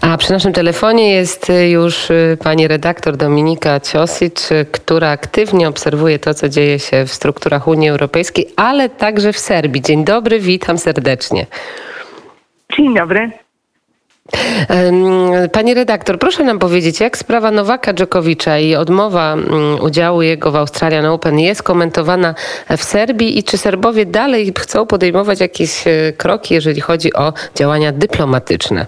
A przy naszym telefonie jest y, już y, pani redaktor Dominika Ciosic, y, która aktywnie obserwuje to, co dzieje się w strukturach Unii Europejskiej, ale także w Serbii. Dzień dobry, witam serdecznie. Dzień dobry. Pani redaktor, proszę nam powiedzieć, jak sprawa Nowaka Dżokowicza i odmowa mm, udziału jego w Australian Open jest komentowana w Serbii i czy Serbowie dalej chcą podejmować jakieś kroki, jeżeli chodzi o działania dyplomatyczne?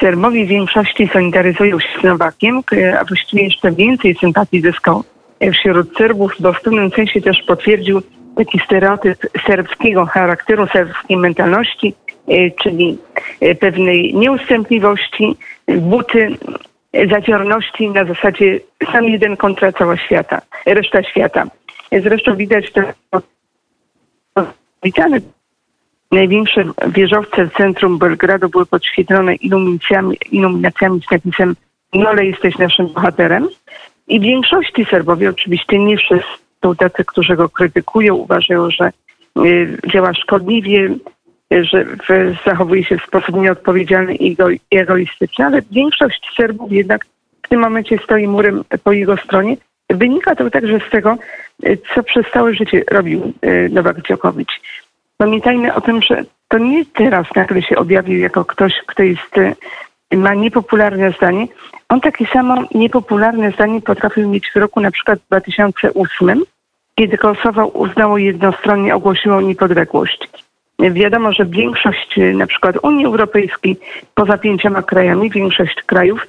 Serbowie w większości solidaryzują się z Nowakiem, a właściwie jeszcze więcej sympatii zyskał wśród Serbów, bo w pewnym sensie też potwierdził taki stereotyp serbskiego charakteru, serbskiej mentalności, e, czyli e, pewnej nieustępliwości, buty, zadziorności na zasadzie sam jeden kontra cała świata, reszta świata. Zresztą widać to Największe wieżowce w centrum Belgradu były podświetlone iluminacjami, iluminacjami z napisem Nole jesteś naszym bohaterem. I większości Serbowie, oczywiście nie wszyscy, są tacy, którzy go krytykują, uważają, że y, działa szkodliwie, że zachowuje się w sposób nieodpowiedzialny i egoistyczny, ale większość Serbów jednak w tym momencie stoi murem po jego stronie. Wynika to także z tego, y, co przez całe życie robił y, Nowak Dziokowicz. Pamiętajmy o tym, że to nie teraz nagle się objawił jako ktoś, kto jest, y, ma niepopularne zdanie. On takie samo niepopularne zdanie potrafił mieć w roku na przykład 2008, kiedy Kosowo uznało jednostronnie, ogłosiło niepodległość. Wiadomo, że większość y, na przykład Unii Europejskiej, poza pięcioma krajami, większość krajów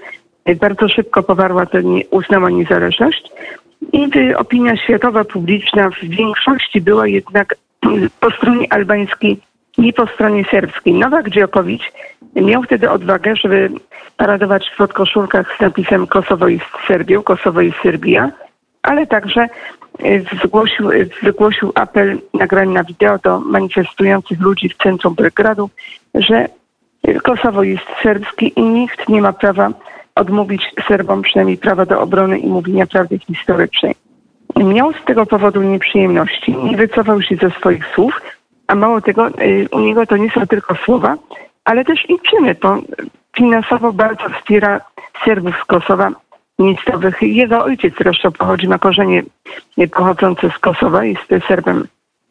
y, bardzo szybko powarła to, uznała niezależność. I opinia światowa, publiczna w większości była jednak po stronie albańskiej, nie po stronie serbskiej. Nowak Dziokowicz miał wtedy odwagę, żeby paradować w podkoszulkach z napisem Kosowo jest Serbią, Kosowo jest Serbia, ale także e, zgłosił, e, wygłosił apel nagrany na wideo do manifestujących ludzi w centrum Belgradu, że Kosowo jest serbskie i nikt nie ma prawa odmówić Serbom przynajmniej prawa do obrony i mówienia prawdy historycznej miał z tego powodu nieprzyjemności, nie wycofał się ze swoich słów, a mało tego, y, u niego to nie są tylko słowa, ale też i czyny, bo finansowo bardzo wspiera Serbów z Kosowa miejscowych. Jego ojciec zresztą pochodzi, ma korzenie pochodzące z Kosowa, jest Serbem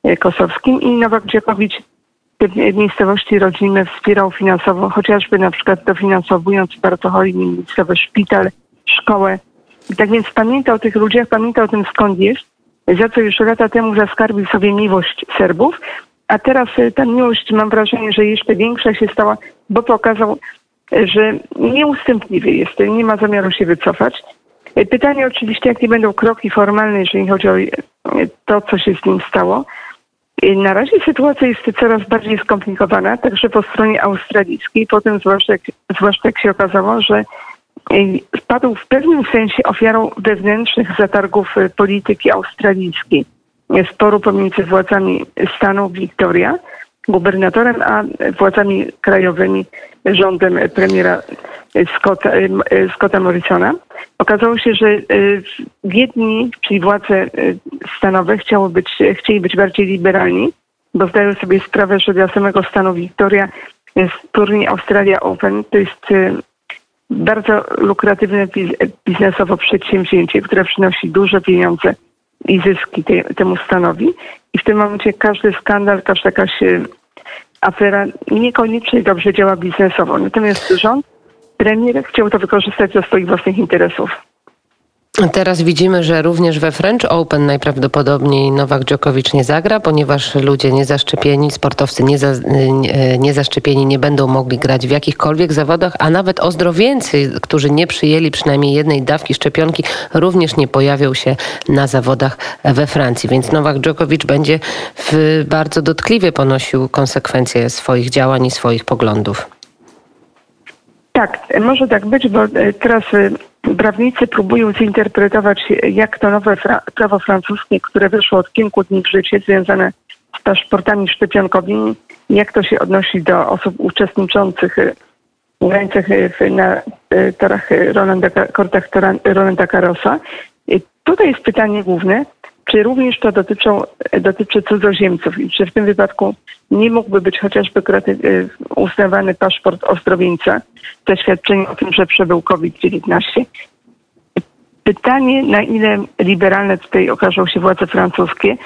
y, kosowskim i Nowak Dziakowicz te miejscowości rodzinne wspierał finansowo, chociażby na przykład dofinansowując bardzo hojnie miejscowy szpital, szkołę, tak więc pamięta o tych ludziach, pamięta o tym skąd jest, za co już lata temu zaskarbił sobie miłość Serbów, a teraz e, ta miłość mam wrażenie, że jeszcze większa się stała, bo pokazał, e, że nieustępliwy jest, nie ma zamiaru się wycofać. E, pytanie oczywiście, jakie będą kroki formalne, jeżeli chodzi o to, co się z nim stało. Na razie sytuacja jest coraz bardziej skomplikowana, także po stronie australijskiej, potem zwłaszcza, zwłaszcza jak się okazało, że spadł w pewnym sensie ofiarą wewnętrznych zatargów y, polityki australijskiej. Sporu pomiędzy władzami stanu Victoria, gubernatorem, a władzami krajowymi, rządem premiera Scotta, y, Scotta Morrisona. Okazało się, że y, jedni, czyli władze stanowe, chciało być, chcieli być bardziej liberalni, bo zdają sobie sprawę, że dla samego stanu Victoria turniej Australia Open to jest bardzo lukratywne biznesowo przedsięwzięcie, które przynosi duże pieniądze i zyski te, temu stanowi. I w tym momencie każdy skandal, każda jakaś e, afera niekoniecznie dobrze działa biznesowo. Natomiast rząd, premier chciał to wykorzystać do swoich własnych interesów. Teraz widzimy, że również we French Open najprawdopodobniej Nowak Djokovic nie zagra, ponieważ ludzie niezaszczepieni, sportowcy niezaszczepieni nie będą mogli grać w jakichkolwiek zawodach, a nawet ozdrowieńcy, którzy nie przyjęli przynajmniej jednej dawki szczepionki, również nie pojawią się na zawodach we Francji. Więc Nowak Djokovic będzie bardzo dotkliwie ponosił konsekwencje swoich działań i swoich poglądów. Tak, może tak być, bo e, teraz e, prawnicy próbują zinterpretować, jak to nowe fra prawo francuskie, które wyszło od kilku dni w życie, związane z paszportami szczepionkowymi, jak to się odnosi do osób uczestniczących w ręcach na torach Rolanda, kortach Rolanda Carosa. Tutaj jest pytanie główne, czy również to dotyczą, dotyczy cudzoziemców i czy w tym wypadku nie mógłby być chociażby y, uznawany paszport ozdrowieńca, zaświadczenie o tym, że przebył COVID-19. Pytanie, na ile liberalne tutaj okażą się władze francuskie.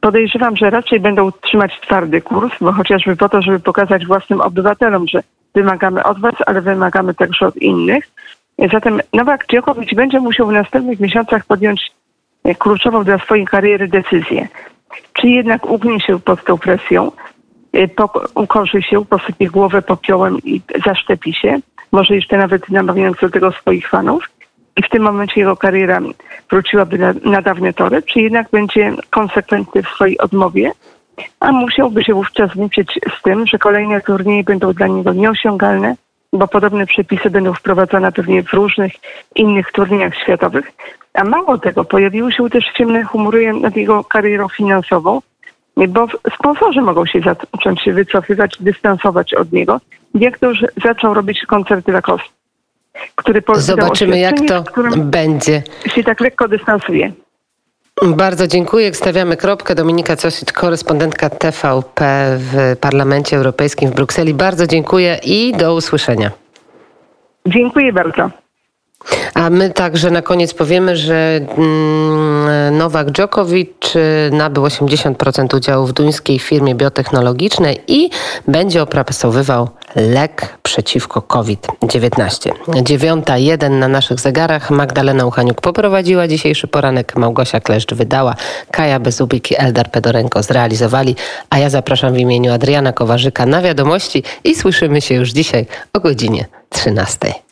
Podejrzewam, że raczej będą trzymać twardy kurs, bo chociażby po to, żeby pokazać własnym obywatelom, że wymagamy od was, ale wymagamy także od innych. Zatem Nowak Djokovic będzie musiał w następnych miesiącach podjąć kluczową dla swojej kariery decyzję. Czy jednak ugnie się pod tą presją, e, ukorzy się, posypie głowę popiołem i zaszczepi się, może jeszcze nawet namawiając do tego swoich fanów, i w tym momencie jego kariera wróciłaby na, na dawne tory, czy jednak będzie konsekwentny w swojej odmowie, a musiałby się wówczas liczyć z tym, że kolejne turnieje będą dla niego nieosiągalne, bo podobne przepisy będą wprowadzane pewnie w różnych innych turniejach światowych. A mało tego, pojawiły się też ciemne chmury nad jego karierą finansową, bo sponsorzy mogą się zacząć się wycofywać, dystansować od niego, jak to już zaczął robić koncerty Lacoste, który po- Zobaczymy, jak to będzie. się tak lekko dystansuje. Bardzo dziękuję. Stawiamy kropkę. Dominika Cosic, korespondentka TVP w Parlamencie Europejskim w Brukseli. Bardzo dziękuję i do usłyszenia. Dziękuję bardzo. A my także na koniec powiemy, że mm, Nowak Djokovic y, nabył 80% udziału w duńskiej firmie biotechnologicznej i będzie opracowywał lek przeciwko COVID-19. Dziewiąta jeden na naszych zegarach. Magdalena Uchaniuk poprowadziła dzisiejszy poranek. Małgosia Kleszcz wydała. Kaja Bezubik i Eldar Pedorenko zrealizowali. A ja zapraszam w imieniu Adriana Kowarzyka na wiadomości i słyszymy się już dzisiaj o godzinie 13.